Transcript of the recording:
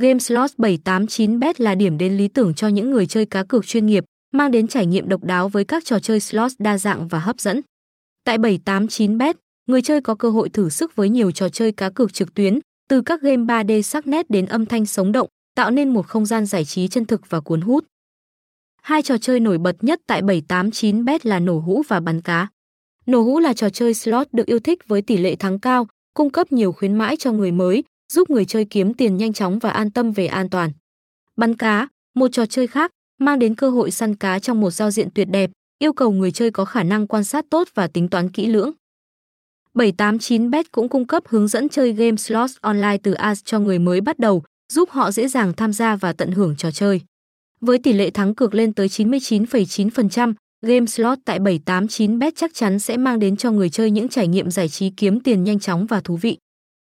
Game Slot 789bet là điểm đến lý tưởng cho những người chơi cá cược chuyên nghiệp, mang đến trải nghiệm độc đáo với các trò chơi slot đa dạng và hấp dẫn. Tại 789bet, người chơi có cơ hội thử sức với nhiều trò chơi cá cược trực tuyến, từ các game 3D sắc nét đến âm thanh sống động, tạo nên một không gian giải trí chân thực và cuốn hút. Hai trò chơi nổi bật nhất tại 789bet là nổ hũ và bắn cá. Nổ hũ là trò chơi slot được yêu thích với tỷ lệ thắng cao, cung cấp nhiều khuyến mãi cho người mới, giúp người chơi kiếm tiền nhanh chóng và an tâm về an toàn. Bắn cá, một trò chơi khác, mang đến cơ hội săn cá trong một giao diện tuyệt đẹp, yêu cầu người chơi có khả năng quan sát tốt và tính toán kỹ lưỡng. 789bet cũng cung cấp hướng dẫn chơi game slot online từ AS cho người mới bắt đầu, giúp họ dễ dàng tham gia và tận hưởng trò chơi. Với tỷ lệ thắng cược lên tới 99,9%, game slot tại 789bet chắc chắn sẽ mang đến cho người chơi những trải nghiệm giải trí kiếm tiền nhanh chóng và thú vị.